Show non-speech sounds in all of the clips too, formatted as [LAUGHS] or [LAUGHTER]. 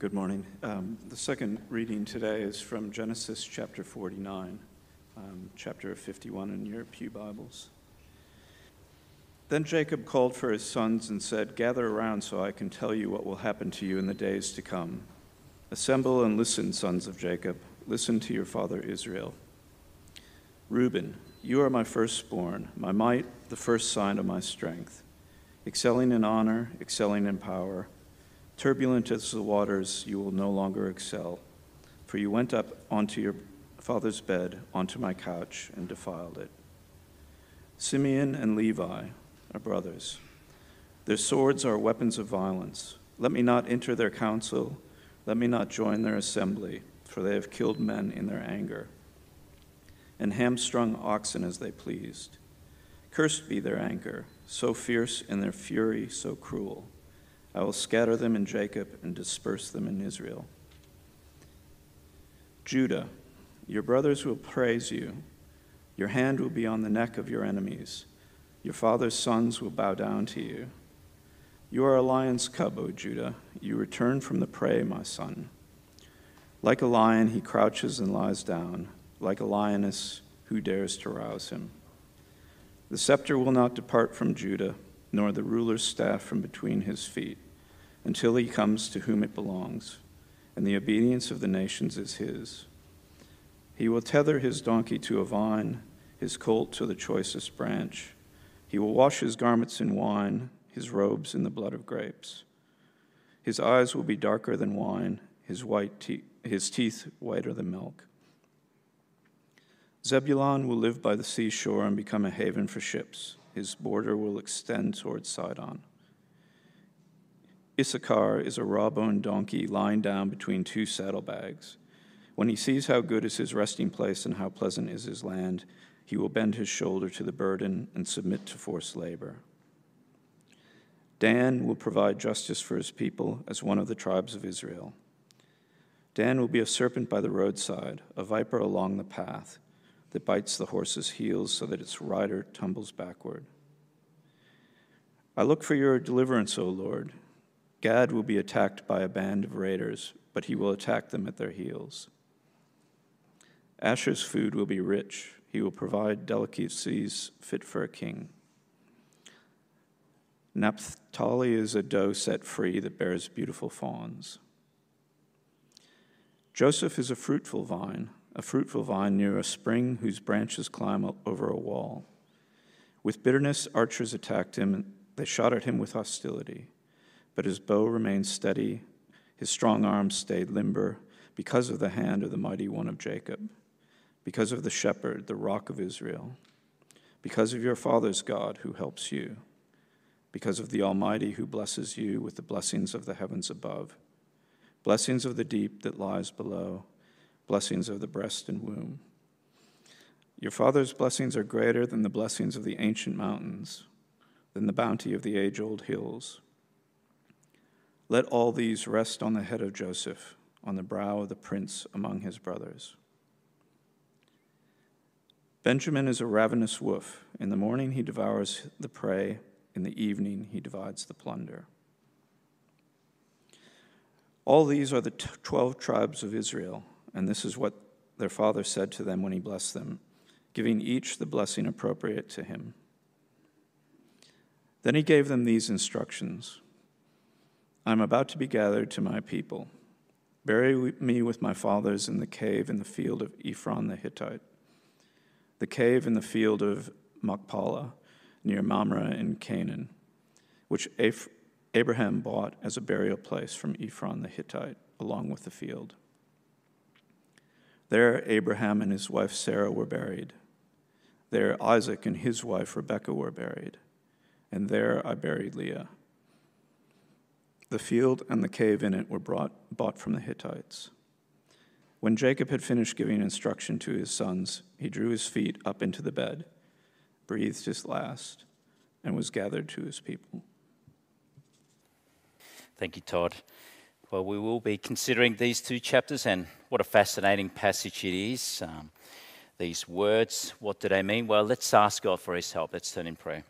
Good morning. Um, the second reading today is from Genesis chapter 49, um, chapter 51 in your Pew Bibles. Then Jacob called for his sons and said, Gather around so I can tell you what will happen to you in the days to come. Assemble and listen, sons of Jacob. Listen to your father Israel. Reuben, you are my firstborn, my might, the first sign of my strength. Excelling in honor, excelling in power Turbulent as the waters, you will no longer excel, for you went up onto your father's bed, onto my couch, and defiled it. Simeon and Levi are brothers. Their swords are weapons of violence. Let me not enter their council, let me not join their assembly, for they have killed men in their anger, and hamstrung oxen as they pleased. Cursed be their anger, so fierce, and their fury so cruel. I will scatter them in Jacob and disperse them in Israel. Judah, your brothers will praise you. Your hand will be on the neck of your enemies. Your father's sons will bow down to you. You are a lion's cub, O Judah. You return from the prey, my son. Like a lion, he crouches and lies down. Like a lioness, who dares to rouse him? The scepter will not depart from Judah nor the ruler's staff from between his feet, until he comes to whom it belongs, and the obedience of the nations is his. He will tether his donkey to a vine, his colt to the choicest branch. He will wash his garments in wine, his robes in the blood of grapes. His eyes will be darker than wine, his, white te- his teeth whiter than milk. Zebulun will live by the seashore and become a haven for ships his border will extend towards Sidon. Issachar is a raw-boned donkey lying down between two saddlebags. When he sees how good is his resting place and how pleasant is his land, he will bend his shoulder to the burden and submit to forced labor. Dan will provide justice for his people as one of the tribes of Israel. Dan will be a serpent by the roadside, a viper along the path that bites the horse's heels so that its rider tumbles backward. I look for your deliverance, O Lord. Gad will be attacked by a band of raiders, but he will attack them at their heels. Asher's food will be rich. He will provide delicacies fit for a king. Naphtali is a doe set free that bears beautiful fawns. Joseph is a fruitful vine a fruitful vine near a spring whose branches climb over a wall. With bitterness, archers attacked him, and they shot at him with hostility. But his bow remained steady, his strong arms stayed limber, because of the hand of the mighty one of Jacob, because of the shepherd, the rock of Israel, because of your father's God who helps you, because of the Almighty who blesses you with the blessings of the heavens above, blessings of the deep that lies below blessings of the breast and womb. Your father's blessings are greater than the blessings of the ancient mountains, than the bounty of the age old hills. Let all these rest on the head of Joseph, on the brow of the prince among his brothers. Benjamin is a ravenous wolf. In the morning he devours the prey, in the evening he divides the plunder. All these are the t- twelve tribes of Israel and this is what their father said to them when he blessed them, giving each the blessing appropriate to him. Then he gave them these instructions I am about to be gathered to my people. Bury me with my fathers in the cave in the field of Ephron the Hittite, the cave in the field of Machpelah near Mamre in Canaan, which Abraham bought as a burial place from Ephron the Hittite, along with the field. There, Abraham and his wife Sarah were buried. There, Isaac and his wife Rebekah were buried. And there I buried Leah. The field and the cave in it were brought, bought from the Hittites. When Jacob had finished giving instruction to his sons, he drew his feet up into the bed, breathed his last, and was gathered to his people. Thank you, Todd. Well, we will be considering these two chapters, and what a fascinating passage it is. Um, these words, what do they mean? Well, let's ask God for His help. Let's turn in prayer.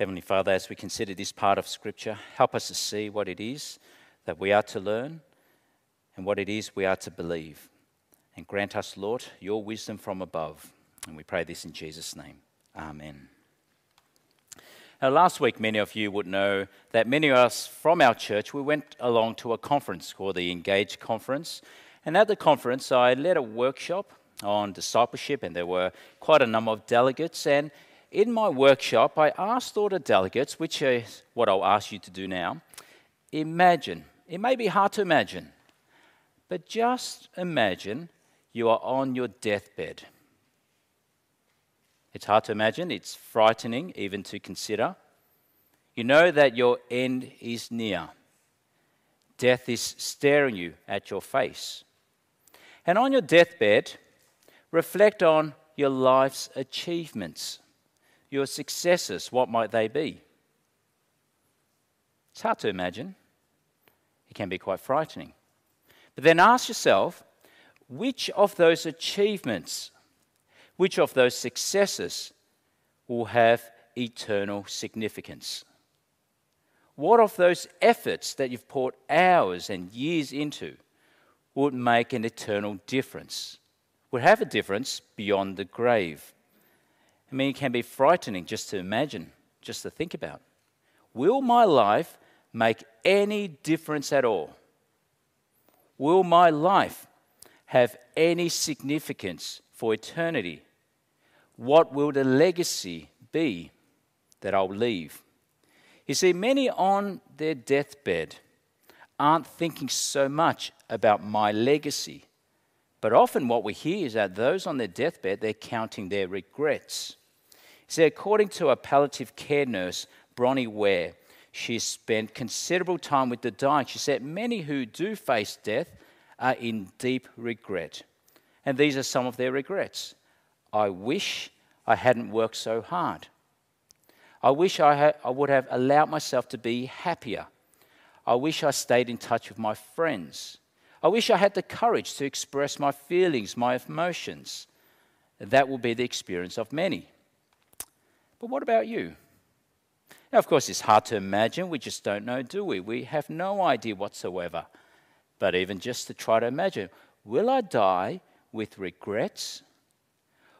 Heavenly Father, as we consider this part of Scripture, help us to see what it is that we are to learn and what it is we are to believe. And grant us, Lord, your wisdom from above. And we pray this in Jesus' name. Amen. Now, last week, many of you would know that many of us from our church, we went along to a conference called the Engage Conference. And at the conference, I led a workshop on discipleship, and there were quite a number of delegates. And in my workshop, I asked all the delegates, which is what I'll ask you to do now imagine, it may be hard to imagine, but just imagine you are on your deathbed. It's hard to imagine, it's frightening even to consider. You know that your end is near. Death is staring you at your face. And on your deathbed, reflect on your life's achievements, your successes. What might they be? It's hard to imagine. It can be quite frightening. But then ask yourself which of those achievements, which of those successes will have eternal significance? What of those efforts that you've poured hours and years into would make an eternal difference, would have a difference beyond the grave? I mean, it can be frightening just to imagine, just to think about. Will my life make any difference at all? Will my life have any significance for eternity? What will the legacy be that I'll leave? You see, many on their deathbed aren't thinking so much about my legacy. But often what we hear is that those on their deathbed, they're counting their regrets. See, according to a palliative care nurse, Bronnie Ware, she spent considerable time with the dying. She said many who do face death are in deep regret. And these are some of their regrets. I wish I hadn't worked so hard. I wish I, had, I would have allowed myself to be happier. I wish I stayed in touch with my friends. I wish I had the courage to express my feelings, my emotions. That will be the experience of many. But what about you? Now, of course, it's hard to imagine. We just don't know, do we? We have no idea whatsoever. But even just to try to imagine, will I die with regrets?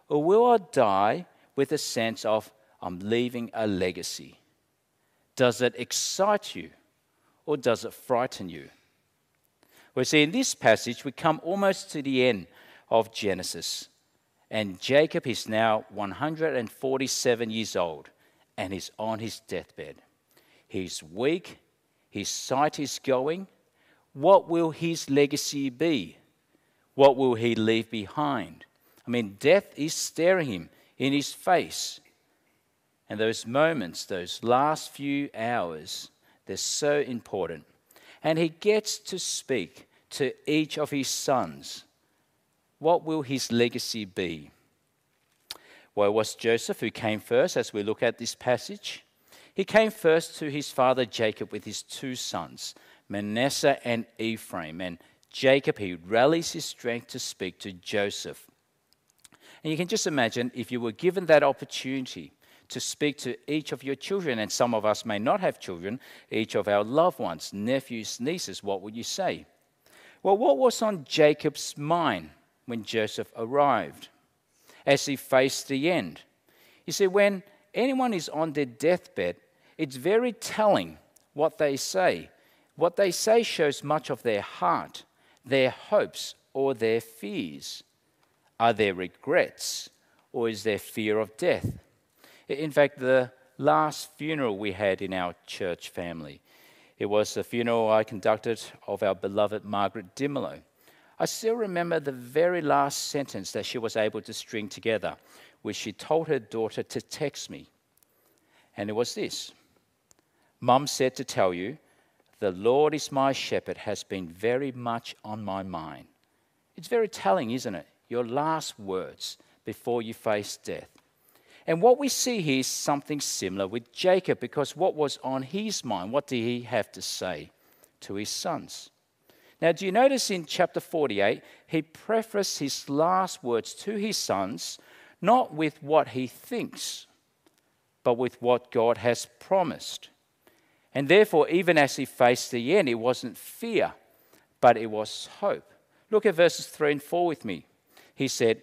Or will I die with a sense of I'm leaving a legacy? Does it excite you or does it frighten you? We see in this passage, we come almost to the end of Genesis. And Jacob is now 147 years old and he's on his deathbed. He's weak, his sight is going. What will his legacy be? What will he leave behind? I mean, death is staring him in his face. And those moments, those last few hours, they're so important. And he gets to speak to each of his sons. What will his legacy be? Well, it was Joseph who came first as we look at this passage. He came first to his father Jacob with his two sons, Manasseh and Ephraim. And Jacob, he rallies his strength to speak to Joseph. And you can just imagine if you were given that opportunity to speak to each of your children, and some of us may not have children, each of our loved ones, nephews, nieces, what would you say? Well, what was on Jacob's mind when Joseph arrived? as he faced the end. You see, when anyone is on their deathbed, it's very telling what they say. What they say shows much of their heart, their hopes, or their fears. Are there regrets, or is there fear of death? In fact, the last funeral we had in our church family, it was the funeral I conducted of our beloved Margaret Dimelo. I still remember the very last sentence that she was able to string together, which she told her daughter to text me. And it was this Mum said to tell you, the Lord is my shepherd has been very much on my mind. It's very telling, isn't it? Your last words before you face death. And what we see here is something similar with Jacob because what was on his mind? What did he have to say to his sons? Now, do you notice in chapter 48, he prefaced his last words to his sons not with what he thinks, but with what God has promised. And therefore, even as he faced the end, it wasn't fear, but it was hope. Look at verses 3 and 4 with me. He said,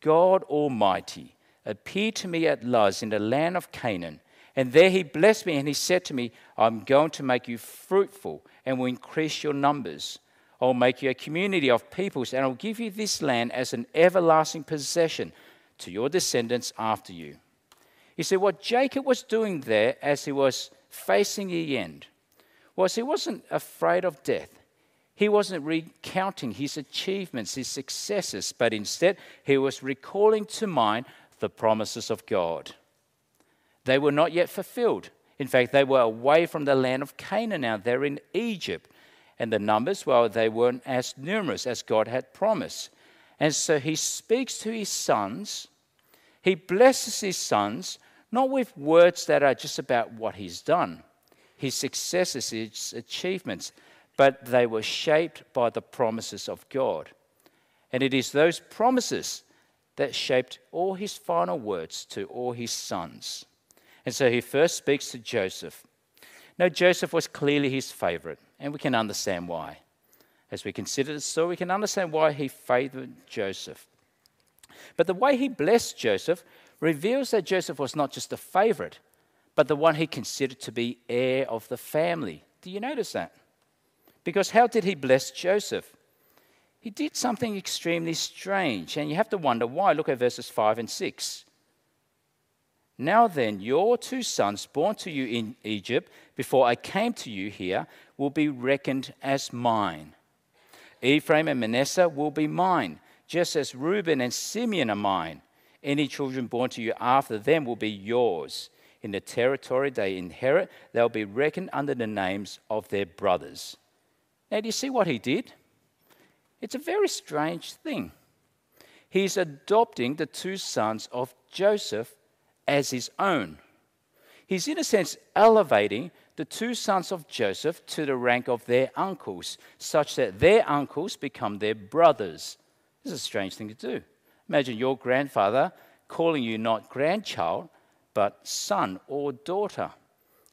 God Almighty appeared to me at Luz in the land of Canaan. And there he blessed me, and he said to me, I'm going to make you fruitful and will increase your numbers. I'll make you a community of peoples, and I'll give you this land as an everlasting possession to your descendants after you. You see, what Jacob was doing there as he was facing the end was he wasn't afraid of death. He wasn't recounting his achievements, his successes, but instead he was recalling to mind the promises of God. They were not yet fulfilled. In fact, they were away from the land of Canaan now. They're in Egypt. And the numbers, well, they weren't as numerous as God had promised. And so he speaks to his sons. He blesses his sons, not with words that are just about what he's done, his successes, his achievements, but they were shaped by the promises of God. And it is those promises that shaped all his final words to all his sons. And so he first speaks to Joseph. Now, Joseph was clearly his favorite, and we can understand why. As we consider the story, we can understand why he favored Joseph. But the way he blessed Joseph reveals that Joseph was not just a favorite, but the one he considered to be heir of the family. Do you notice that? Because how did he bless Joseph? He did something extremely strange, and you have to wonder why. Look at verses 5 and 6. Now then, your two sons born to you in Egypt before I came to you here will be reckoned as mine. Ephraim and Manasseh will be mine, just as Reuben and Simeon are mine. Any children born to you after them will be yours. In the territory they inherit, they'll be reckoned under the names of their brothers. Now, do you see what he did? It's a very strange thing. He's adopting the two sons of Joseph as his own. He's, in a sense, elevating the two sons of Joseph to the rank of their uncles, such that their uncles become their brothers. This is a strange thing to do. Imagine your grandfather calling you not grandchild, but son or daughter.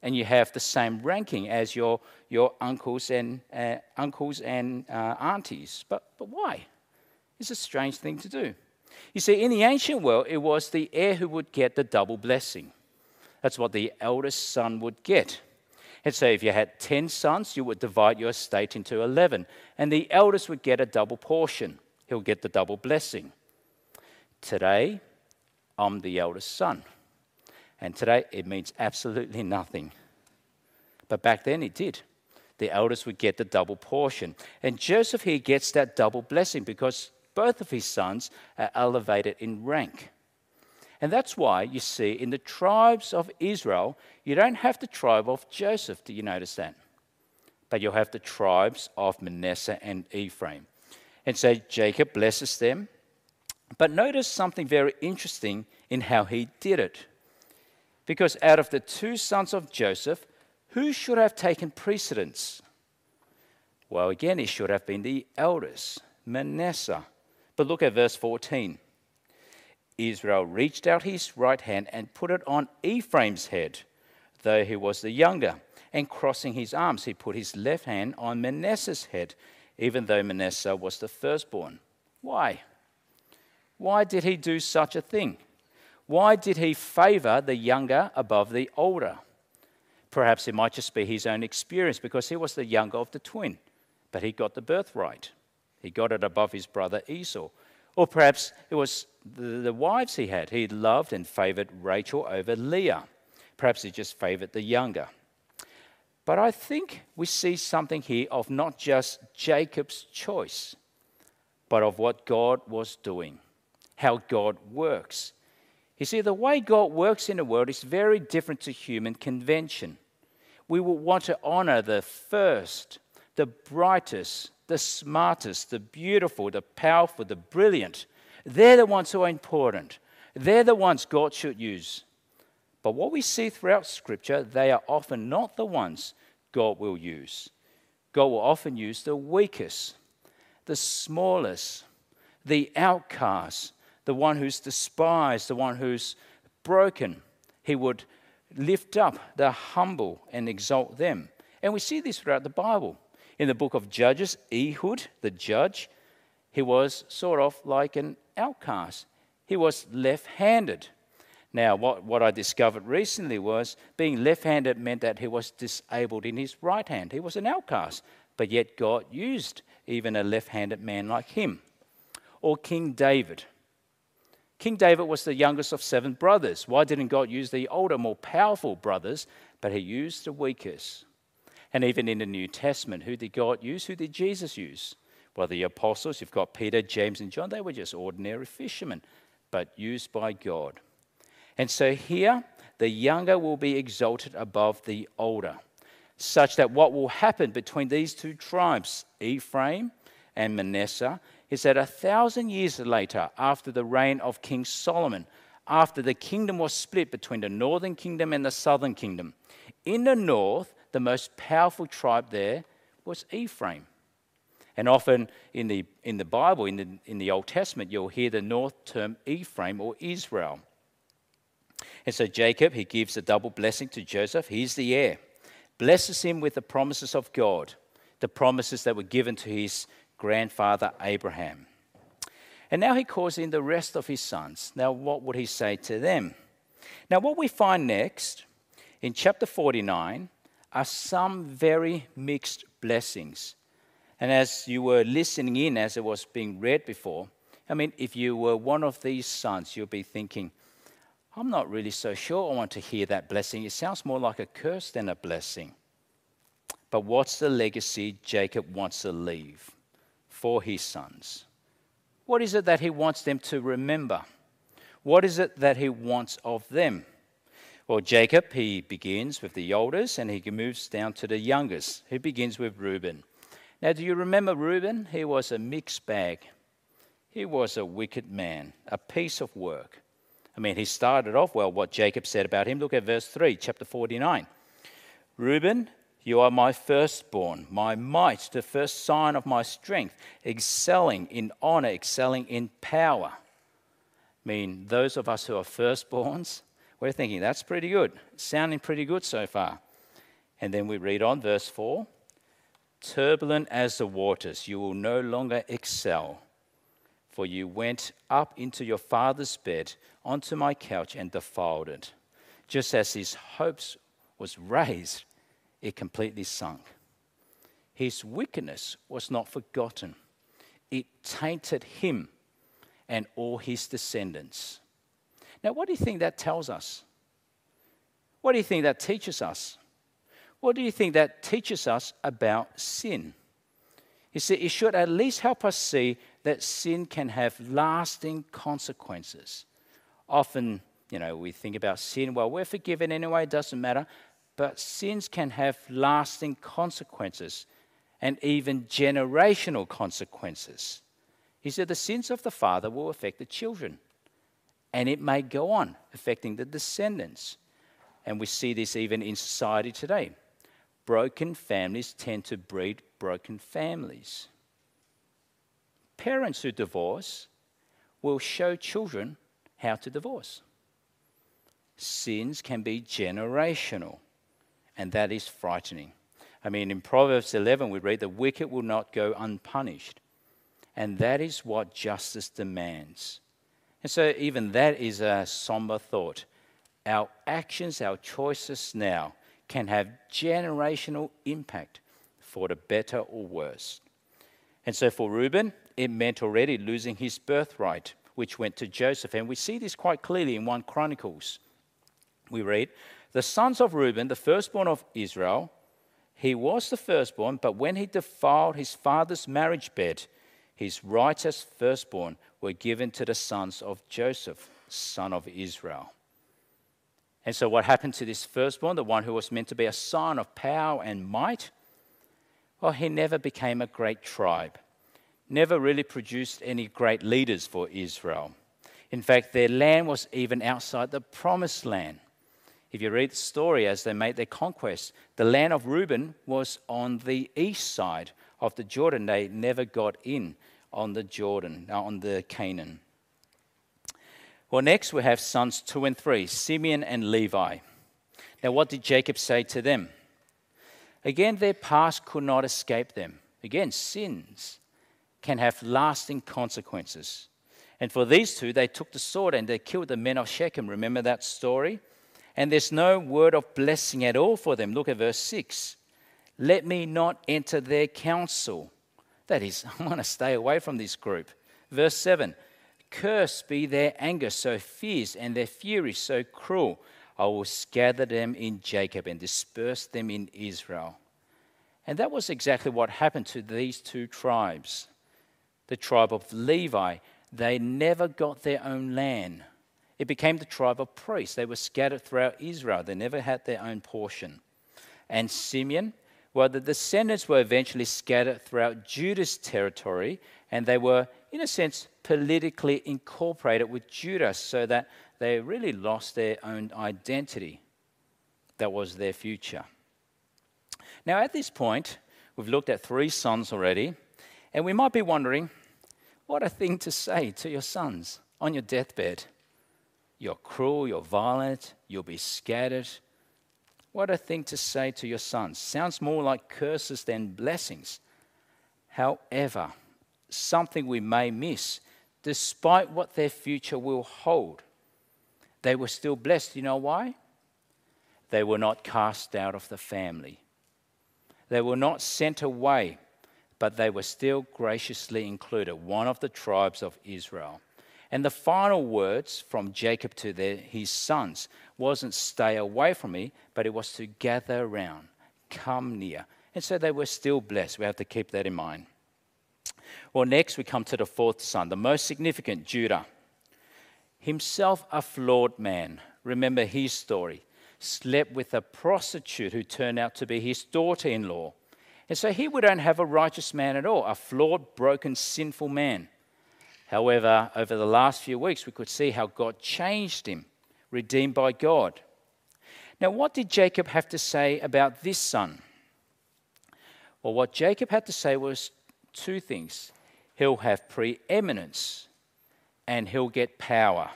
And you have the same ranking as your, your uncles and, uh, uncles and uh, aunties. But, but why? It's a strange thing to do. You see, in the ancient world, it was the heir who would get the double blessing. That's what the eldest son would get. And so, if you had 10 sons, you would divide your estate into 11, and the eldest would get a double portion. He'll get the double blessing. Today, I'm the eldest son. And today, it means absolutely nothing. But back then, it did. The eldest would get the double portion. And Joseph here gets that double blessing because both of his sons are elevated in rank. And that's why you see in the tribes of Israel, you don't have the tribe of Joseph. Do you notice that? But you'll have the tribes of Manasseh and Ephraim. And so Jacob blesses them. But notice something very interesting in how he did it. Because out of the two sons of Joseph, who should have taken precedence? Well, again, he should have been the eldest, Manasseh. But look at verse 14. Israel reached out his right hand and put it on Ephraim's head, though he was the younger. And crossing his arms, he put his left hand on Manasseh's head, even though Manasseh was the firstborn. Why? Why did he do such a thing? Why did he favor the younger above the older? Perhaps it might just be his own experience because he was the younger of the twin, but he got the birthright. He got it above his brother Esau. Or perhaps it was the, wives he had. He loved and favored Rachel over Leah. Perhaps he just favored the younger. But I think we see something here of not just Jacob's choice, but of what God was doing, how God works. You see, the way God works in the world is very different to human convention. We will want to honor the first, the brightest, the smartest, the beautiful, the powerful, the brilliant. They're the ones who are important. They're the ones God should use. But what we see throughout Scripture, they are often not the ones God will use. God will often use the weakest, the smallest, the outcast, the one who's despised, the one who's broken. He would lift up the humble and exalt them. And we see this throughout the Bible. In the book of Judges, Ehud, the judge, he was sort of like an outcast. He was left handed. Now, what, what I discovered recently was being left handed meant that he was disabled in his right hand. He was an outcast, but yet God used even a left handed man like him. Or King David. King David was the youngest of seven brothers. Why didn't God use the older, more powerful brothers, but he used the weakest? And even in the New Testament, who did God use? Who did Jesus use? Well, the apostles, you've got Peter, James, and John, they were just ordinary fishermen, but used by God. And so here, the younger will be exalted above the older, such that what will happen between these two tribes, Ephraim and Manasseh, is that a thousand years later, after the reign of King Solomon, after the kingdom was split between the northern kingdom and the southern kingdom, in the north, the most powerful tribe there was Ephraim. And often in the, in the Bible, in the, in the Old Testament, you'll hear the north term Ephraim or Israel. And so Jacob, he gives a double blessing to Joseph. He's the heir. Blesses him with the promises of God, the promises that were given to his grandfather Abraham. And now he calls in the rest of his sons. Now, what would he say to them? Now, what we find next in chapter 49 are some very mixed blessings. And as you were listening in, as it was being read before, I mean, if you were one of these sons, you'll be thinking, I'm not really so sure I want to hear that blessing. It sounds more like a curse than a blessing. But what's the legacy Jacob wants to leave for his sons? What is it that he wants them to remember? What is it that he wants of them? Well, Jacob, he begins with the oldest and he moves down to the youngest. He begins with Reuben. Now, do you remember Reuben? He was a mixed bag. He was a wicked man, a piece of work. I mean, he started off well, what Jacob said about him. Look at verse 3, chapter 49. Reuben, you are my firstborn, my might, the first sign of my strength, excelling in honor, excelling in power. I mean, those of us who are firstborns, we're thinking that's pretty good, sounding pretty good so far. And then we read on, verse 4 Turbulent as the waters, you will no longer excel for you went up into your father's bed, onto my couch, and defiled it. Just as his hopes was raised, it completely sunk. His wickedness was not forgotten, it tainted him and all his descendants. Now, what do you think that tells us? What do you think that teaches us? What do you think that teaches us about sin? You see, it should at least help us see that sin can have lasting consequences. Often, you know, we think about sin, well, we're forgiven anyway, it doesn't matter. But sins can have lasting consequences and even generational consequences. He said the sins of the father will affect the children, and it may go on affecting the descendants. And we see this even in society today. Broken families tend to breed broken families. Parents who divorce will show children how to divorce. Sins can be generational, and that is frightening. I mean, in Proverbs 11, we read, The wicked will not go unpunished. And that is what justice demands. And so, even that is a somber thought. Our actions, our choices now can have generational impact for the better or worse. And so, for Reuben, it meant already losing his birthright, which went to Joseph. And we see this quite clearly in 1 Chronicles. We read, The sons of Reuben, the firstborn of Israel, he was the firstborn, but when he defiled his father's marriage bed, his rights as firstborn were given to the sons of Joseph, son of Israel. And so, what happened to this firstborn, the one who was meant to be a sign of power and might? Well, he never became a great tribe never really produced any great leaders for Israel. In fact, their land was even outside the promised land. If you read the story as they made their conquest, the land of Reuben was on the east side of the Jordan. They never got in on the Jordan, uh, on the Canaan. Well, next we have sons two and three, Simeon and Levi. Now, what did Jacob say to them? Again, their past could not escape them. Again, sins can have lasting consequences. And for these two, they took the sword and they killed the men of Shechem. Remember that story? And there's no word of blessing at all for them. Look at verse 6. Let me not enter their council. That is, [LAUGHS] I want to stay away from this group. Verse 7 Cursed be their anger so fierce and their fury so cruel. I will scatter them in Jacob and disperse them in Israel. And that was exactly what happened to these two tribes. The tribe of Levi, they never got their own land. It became the tribe of priests. They were scattered throughout Israel. They never had their own portion. And Simeon, well, the descendants were eventually scattered throughout Judah's territory, and they were, in a sense, politically incorporated with Judah so that they really lost their own identity. That was their future. Now, at this point, we've looked at three sons already, and we might be wondering what a thing to say to your sons on your deathbed. You're cruel, you're violent, you'll be scattered. What a thing to say to your sons. Sounds more like curses than blessings. However, something we may miss, despite what their future will hold, they were still blessed. You know why? They were not cast out of the family, they were not sent away, but they were still graciously included, one of the tribes of Israel. And the final words from Jacob to his sons wasn't stay away from me, but it was to gather around, come near. And so they were still blessed. We have to keep that in mind. Well, next we come to the fourth son, the most significant, Judah. Himself a flawed man. Remember his story. Slept with a prostitute who turned out to be his daughter in law. And so he wouldn't have a righteous man at all, a flawed, broken, sinful man. However, over the last few weeks, we could see how God changed him, redeemed by God. Now, what did Jacob have to say about this son? Well, what Jacob had to say was two things he'll have preeminence and he'll get power.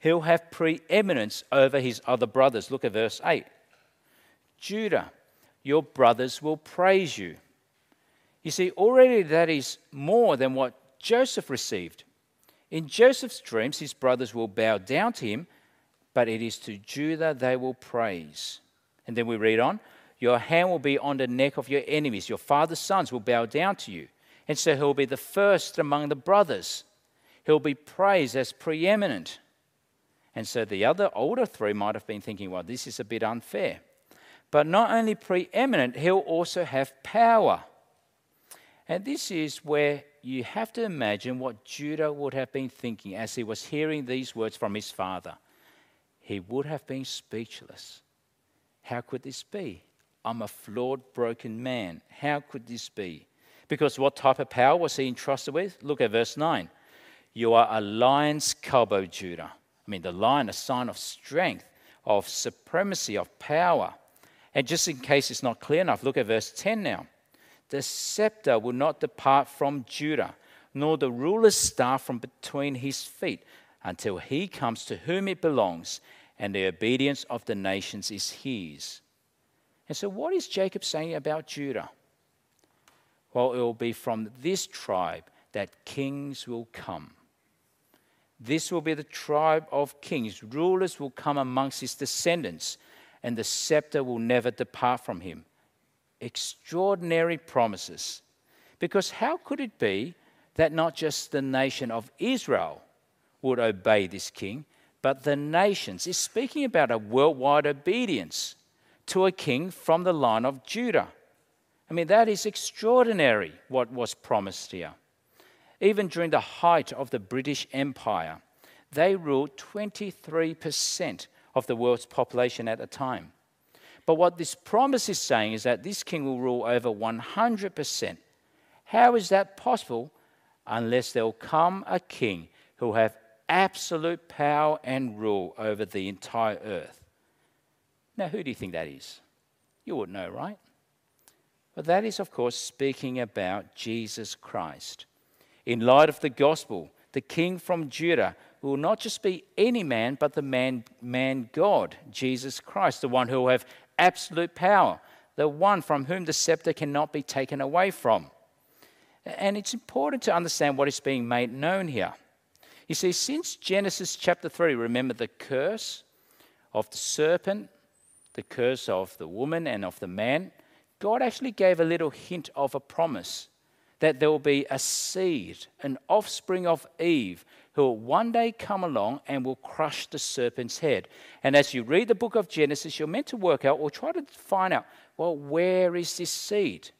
He'll have preeminence over his other brothers. Look at verse 8. Judah, your brothers will praise you. You see, already that is more than what Joseph received. In Joseph's dreams, his brothers will bow down to him, but it is to Judah they will praise. And then we read on Your hand will be on the neck of your enemies. Your father's sons will bow down to you. And so he'll be the first among the brothers. He'll be praised as preeminent. And so the other older three might have been thinking, well, this is a bit unfair. But not only preeminent, he'll also have power. And this is where you have to imagine what Judah would have been thinking as he was hearing these words from his father. He would have been speechless. How could this be? I'm a flawed, broken man. How could this be? Because what type of power was he entrusted with? Look at verse 9. You are a lion's cub, O Judah. I mean, the lion, a sign of strength, of supremacy, of power. And just in case it's not clear enough, look at verse 10 now the scepter will not depart from Judah, nor the ruler's staff from between his feet, until he comes to whom it belongs, and the obedience of the nations is his. And so, what is Jacob saying about Judah? Well, it will be from this tribe that kings will come. This will be the tribe of kings. Rulers will come amongst his descendants, and the scepter will never depart from him extraordinary promises. Because how could it be that not just the nation of Israel would obey this king, but the nations? Is speaking about a worldwide obedience to a king from the line of Judah. I mean, that is extraordinary what was promised here. Even during the height of the British Empire, they ruled 23% of the world's population at the time. But what this promise is saying is that this king will rule over 100%. How is that possible? Unless there will come a king who will have absolute power and rule over the entire earth. Now, who do you think that is? You would know, right? But that is, of course, speaking about Jesus Christ. In light of the gospel, the king from Judah, will not just be any man, but the man, man God, Jesus Christ, the one who will have absolute power, the one from whom the scepter cannot be taken away from. And it's important to understand what is being made known here. You see, since Genesis chapter 3, remember the curse of the serpent, the curse of the woman and of the man, God actually gave a little hint of a promise that there will be a seed, an offspring of Eve, who will one day come along and will crush the serpent's head. And as you read the book of Genesis, you're meant to work out or try to find out, well, where is this seed?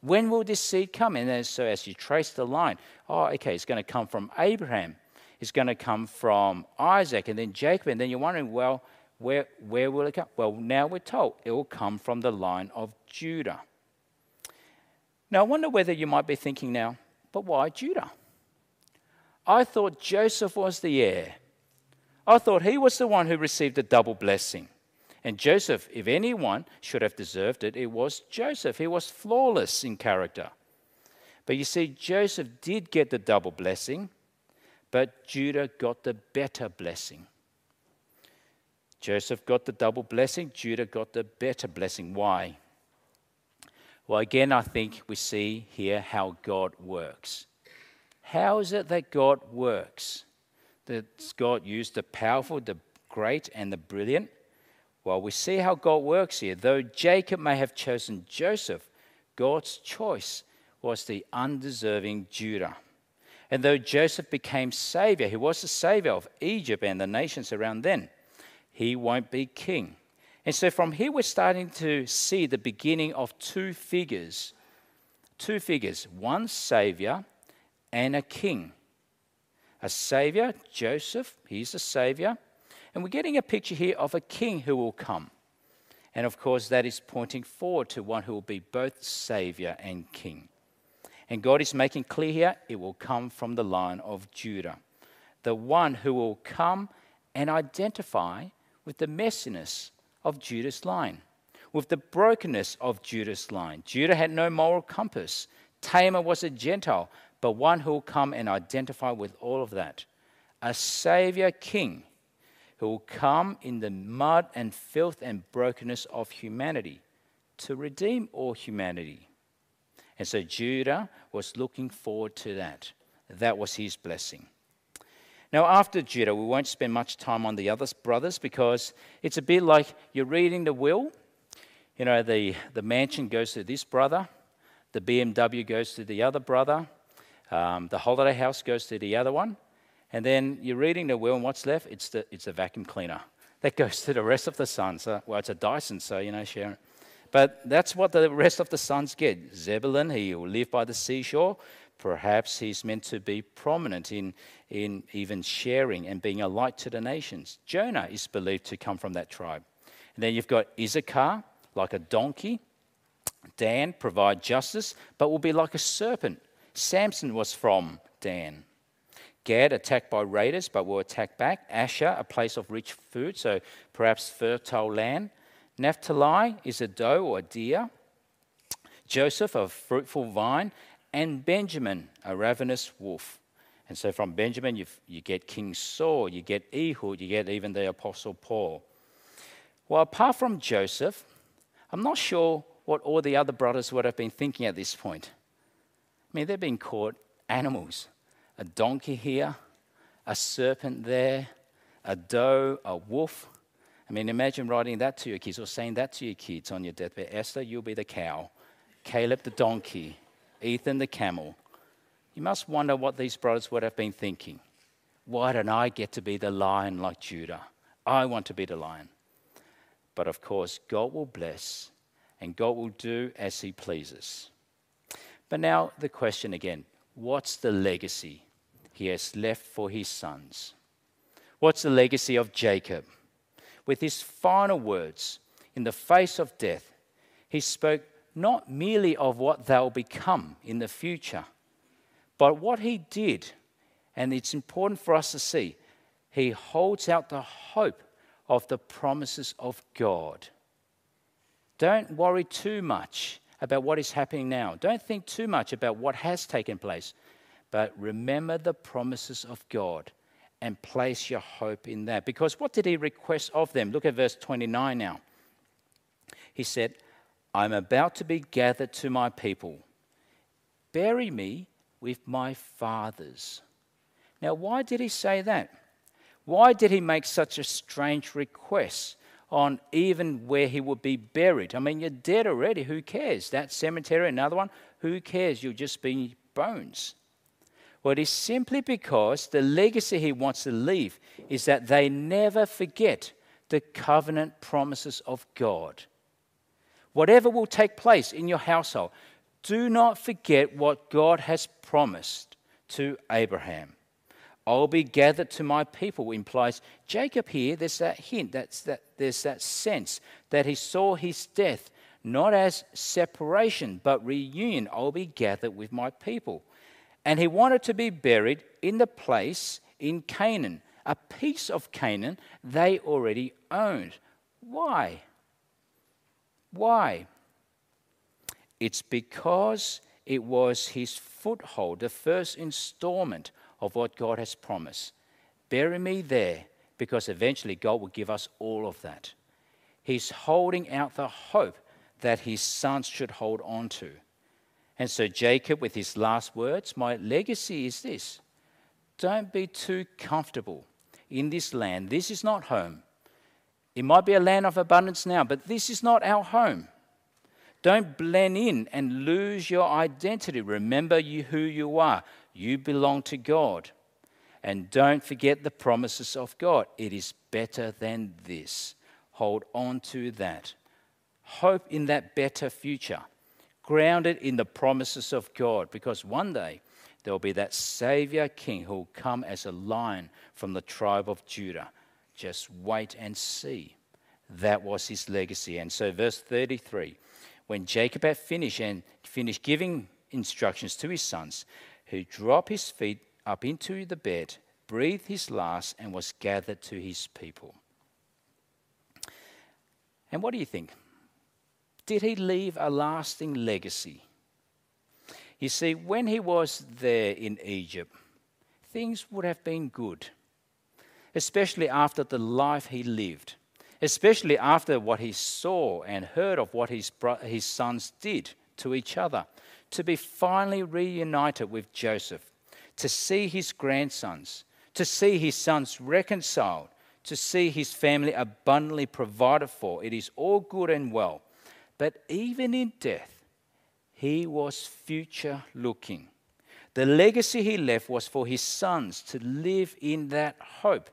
When will this seed come? And so as you trace the line, oh, okay, it's going to come from Abraham. It's going to come from Isaac and then Jacob. And then you're wondering, well, where, where will it come? Well, now we're told it will come from the line of Judah. Now, I wonder whether you might be thinking now, but why Judah? I thought Joseph was the heir. I thought he was the one who received a double blessing. And Joseph, if anyone should have deserved it, it was Joseph. He was flawless in character. But you see, Joseph did get the double blessing, but Judah got the better blessing. Joseph got the double blessing, Judah got the better blessing. Why? Well, again, I think we see here how God works. How is it that God works? That God used the powerful, the great, and the brilliant? Well, we see how God works here. Though Jacob may have chosen Joseph, God's choice was the undeserving Judah. And though Joseph became savior, he was the savior of Egypt and the nations around then, he won't be king. And so from here, we're starting to see the beginning of two figures. Two figures one Savior and a king. A Savior, Joseph, he's a Savior. And we're getting a picture here of a king who will come. And of course, that is pointing forward to one who will be both Savior and King. And God is making clear here it will come from the line of Judah. The one who will come and identify with the messiness of Judah's line, with the brokenness of Judah's line. Judah had no moral compass. Tamar was a Gentile, but one who will come and identify with all of that. A Savior King who will come in the mud and filth and brokenness of humanity to redeem all humanity. And so Judah was looking forward to that. That was his blessing. Now, after Judah, we won't spend much time on the other brothers because it's a bit like you're reading the will. You know, the, the mansion goes to this brother, the BMW goes to the other brother, um, the holiday house goes to the other one, and then you're reading the will, and what's left? It's the, it's a vacuum cleaner. That [LAUGHS] goes to the rest of the sons. So, well, it's a Dyson, so, you know, Sharon. But that's what the rest of the sons get. Zebulun, he will live by the seashore. Perhaps he's meant to be prominent in, in even sharing and being a light to the nations. Jonah is believed to come from that tribe. And then you've got Issachar, like a donkey. Dan, provide justice, but will be like a serpent. Samson was from Dan. Gad, attacked by raiders, but will attack back. Asher, a place of rich food, so perhaps fertile land. Naphtali is a doe or a deer. Joseph, a fruitful vine and Benjamin, a ravenous wolf. And so from Benjamin, you get King Saul, you get Ehud, you get even the Apostle Paul. Well, apart from Joseph, I'm not sure what all the other brothers would have been thinking at this point. I mean, they've been caught animals a donkey here, a serpent there, a doe, a wolf. I mean, imagine writing that to your kids or saying that to your kids on your deathbed Esther, you'll be the cow, Caleb the donkey, Ethan the camel. You must wonder what these brothers would have been thinking. Why don't I get to be the lion like Judah? I want to be the lion. But of course, God will bless and God will do as He pleases. But now, the question again what's the legacy He has left for His sons? What's the legacy of Jacob? With his final words, in the face of death, he spoke not merely of what they'll become in the future, but what he did. And it's important for us to see. He holds out the hope of the promises of God. Don't worry too much about what is happening now. Don't think too much about what has taken place, but remember the promises of God and place your hope in that. Because what did he request of them? Look at verse 29 now. He said, I'm about to be gathered to my people. Bury me with my fathers. Now, why did he say that? Why did he make such a strange request on even where he would be buried? I mean, you're dead already. Who cares? That cemetery, another one, who cares? You'll just be bones. Well, it is simply because the legacy he wants to leave is that they never forget the covenant promises of God. Whatever will take place in your household, do not forget what God has promised to Abraham. I'll be gathered to my people implies Jacob here, there's that hint, that's that, there's that sense that he saw his death not as separation, but reunion. I'll be gathered with my people. And he wanted to be buried in the place in Canaan, a piece of Canaan they already owned. Why? Why? It's because it was his foothold, the first installment of what God has promised. Bury me there because eventually God will give us all of that. He's holding out the hope that his sons should hold on to. And so, Jacob, with his last words, my legacy is this don't be too comfortable in this land. This is not home. It might be a land of abundance now, but this is not our home. Don't blend in and lose your identity. Remember you who you are. You belong to God. And don't forget the promises of God. It is better than this. Hold on to that. Hope in that better future grounded in the promises of God, because one day there will be that Savior King who will come as a lion from the tribe of Judah. Just wait and see. That was his legacy. And so, verse 33 when Jacob had finished and finished giving instructions to his sons, he dropped his feet up into the bed, breathed his last, and was gathered to his people. And what do you think? did he leave a lasting legacy? You see, when he was there in Egypt, things would have been good, especially after the life he lived, especially after what he saw and heard of what his, his sons did to each other. To be finally reunited with Joseph, to see his grandsons, to see his sons reconciled, to see his family abundantly provided for. It is all good and well. But even in death, he was future looking. The legacy he left was for his sons to live in that hope,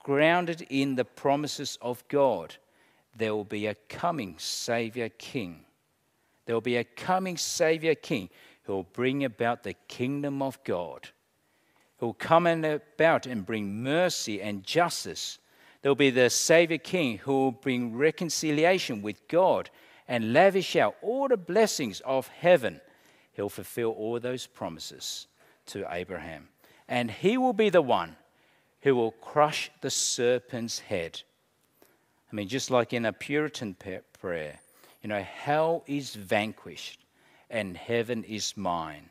grounded in the promises of God. There will be a coming Savior King. There will be a coming Savior King who will bring about the kingdom of God, who will come about and bring mercy and justice. There will be the Savior King who will bring reconciliation with God and lavish out all the blessings of heaven, he'll fulfill all those promises to Abraham. And he will be the one who will crush the serpent's head. I mean, just like in a Puritan prayer, you know, hell is vanquished and heaven is mine.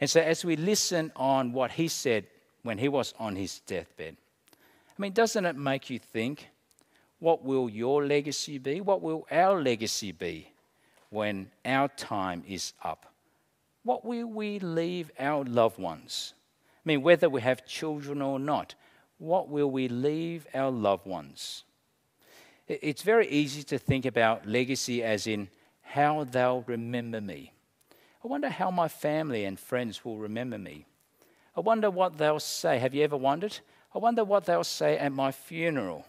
And so, as we listen on what he said when he was on his deathbed, I mean, doesn't it make you think? What will your legacy be? What will our legacy be when our time is up? What will we leave our loved ones? I mean, whether we have children or not, what will we leave our loved ones? It's very easy to think about legacy as in how they'll remember me. I wonder how my family and friends will remember me. I wonder what they'll say. Have you ever wondered? I wonder what they'll say at my funeral.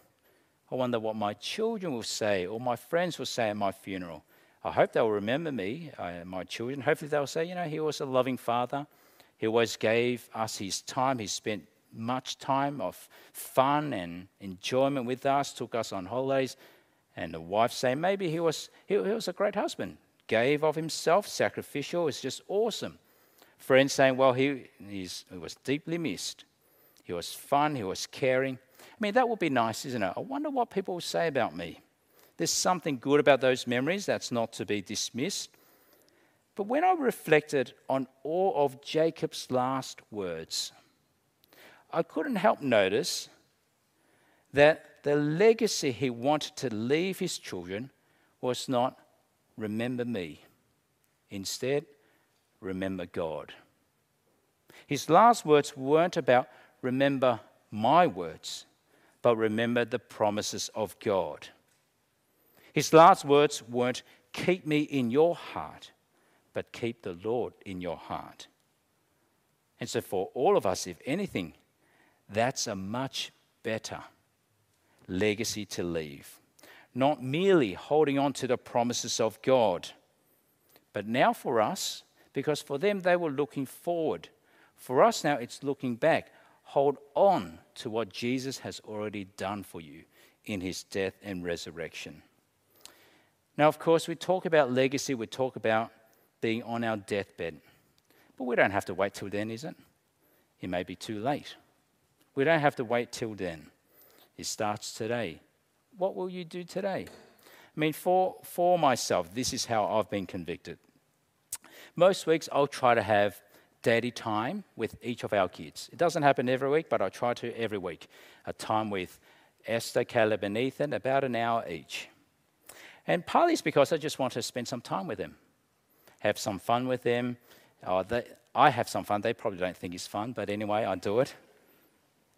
I wonder what my children will say or my friends will say at my funeral. I hope they'll remember me, uh, my children. Hopefully, they'll say, you know, he was a loving father. He always gave us his time. He spent much time of fun and enjoyment with us, took us on holidays. And the wife saying, maybe he was, he, he was a great husband, gave of himself, sacrificial. It's just awesome. Friends saying, well, he, he was deeply missed. He was fun, he was caring. I mean, that would be nice, isn't it? I wonder what people will say about me. There's something good about those memories that's not to be dismissed. But when I reflected on all of Jacob's last words, I couldn't help notice that the legacy he wanted to leave his children was not remember me. Instead, remember God. His last words weren't about remember my words, but remember the promises of God. His last words weren't keep me in your heart, but keep the Lord in your heart. And so, for all of us, if anything, that's a much better legacy to leave. Not merely holding on to the promises of God, but now for us, because for them they were looking forward. For us now, it's looking back. Hold on to what Jesus has already done for you in his death and resurrection. Now, of course, we talk about legacy, we talk about being on our deathbed. But we don't have to wait till then, is it? It may be too late. We don't have to wait till then. It starts today. What will you do today? I mean, for, for myself, this is how I've been convicted. Most weeks, I'll try to have daddy time with each of our kids. It doesn't happen every week, but I try to every week. A time with Esther, Caleb, and Ethan, about an hour each. And partly it's because I just want to spend some time with them, have some fun with them. Oh, they, I have some fun. They probably don't think it's fun, but anyway, I do it.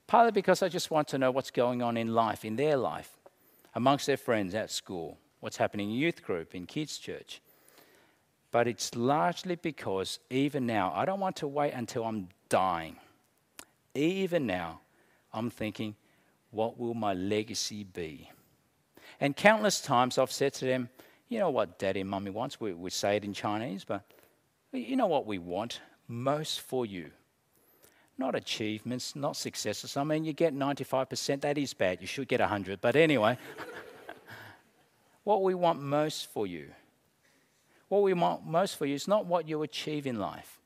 Partly because I just want to know what's going on in life, in their life, amongst their friends at school, what's happening in youth group, in kids' church. But it's largely because even now, I don't want to wait until I'm dying. Even now, I'm thinking, what will my legacy be? And countless times I've said to them, you know what daddy and mummy wants? We, we say it in Chinese, but you know what we want most for you. Not achievements, not successes. I mean, you get 95%, that is bad. You should get 100. But anyway, [LAUGHS] what we want most for you, what we want most for you is not what you achieve in life.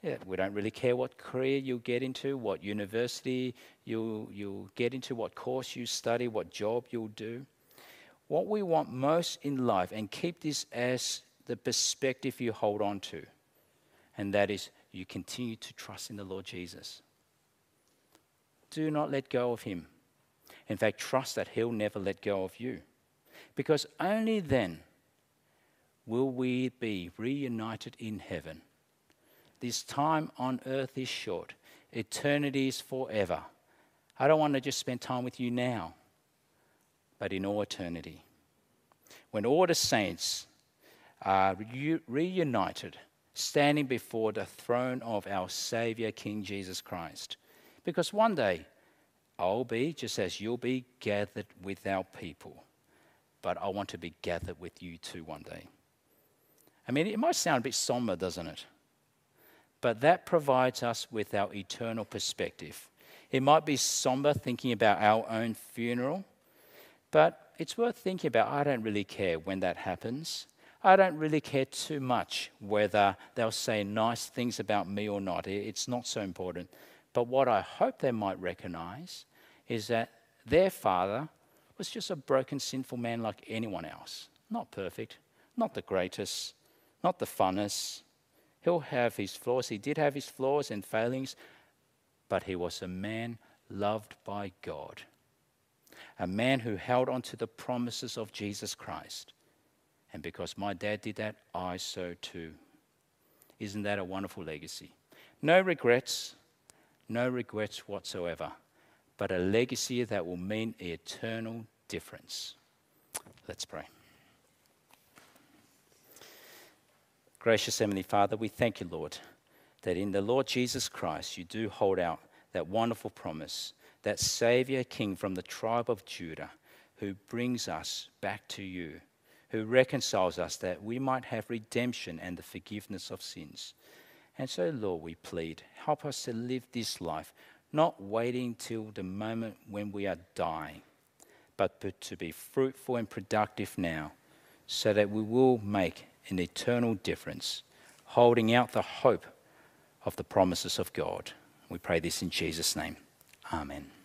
Yeah, we don't really care what career you get into, what university you'll, you'll get into, what course you study, what job you'll do. What we want most in life, and keep this as the perspective you hold on to, and that is you continue to trust in the Lord Jesus. Do not let go of Him. In fact, trust that He'll never let go of you. Because only then will we be reunited in heaven this time on earth is short, eternity is forever. I don't want to just spend time with you now, but in all eternity. When all the saints are reunited, standing before the throne of our Savior, King Jesus Christ. Because one day, I'll be, just as you'll be, gathered with our people. But I want to be gathered with you too one day. I mean, it might sound a bit somber, doesn't it? but that provides us with our eternal perspective. It might be somber thinking about our own funeral, but it's worth thinking about. I don't really care when that happens. I don't really care too much whether they'll say nice things about me or not. It's not so important. But what I hope they might recognize is that their father was just a broken, sinful man like anyone else. Not perfect, not the greatest, not the funnest, He'll have his flaws. He did have his flaws and failings, but he was a man loved by God, a man who held on to the promises of Jesus Christ. And because my dad did that, I so too. Isn't that a wonderful legacy? No regrets, no regrets whatsoever, but a legacy that will mean eternal difference. Let's pray. Gracious Heavenly Father, we thank you, Lord, that in the Lord Jesus Christ you do hold out that wonderful promise, that Savior King from the tribe of Judah, who brings us back to you, who reconciles us that we might have redemption and the forgiveness of sins. And so, Lord, we plead, help us to live this life, not waiting till the moment when we are dying, but to be fruitful and productive now, so that we will make an eternal difference, holding out the hope of the promises of God. We pray this in Jesus' name. Amen.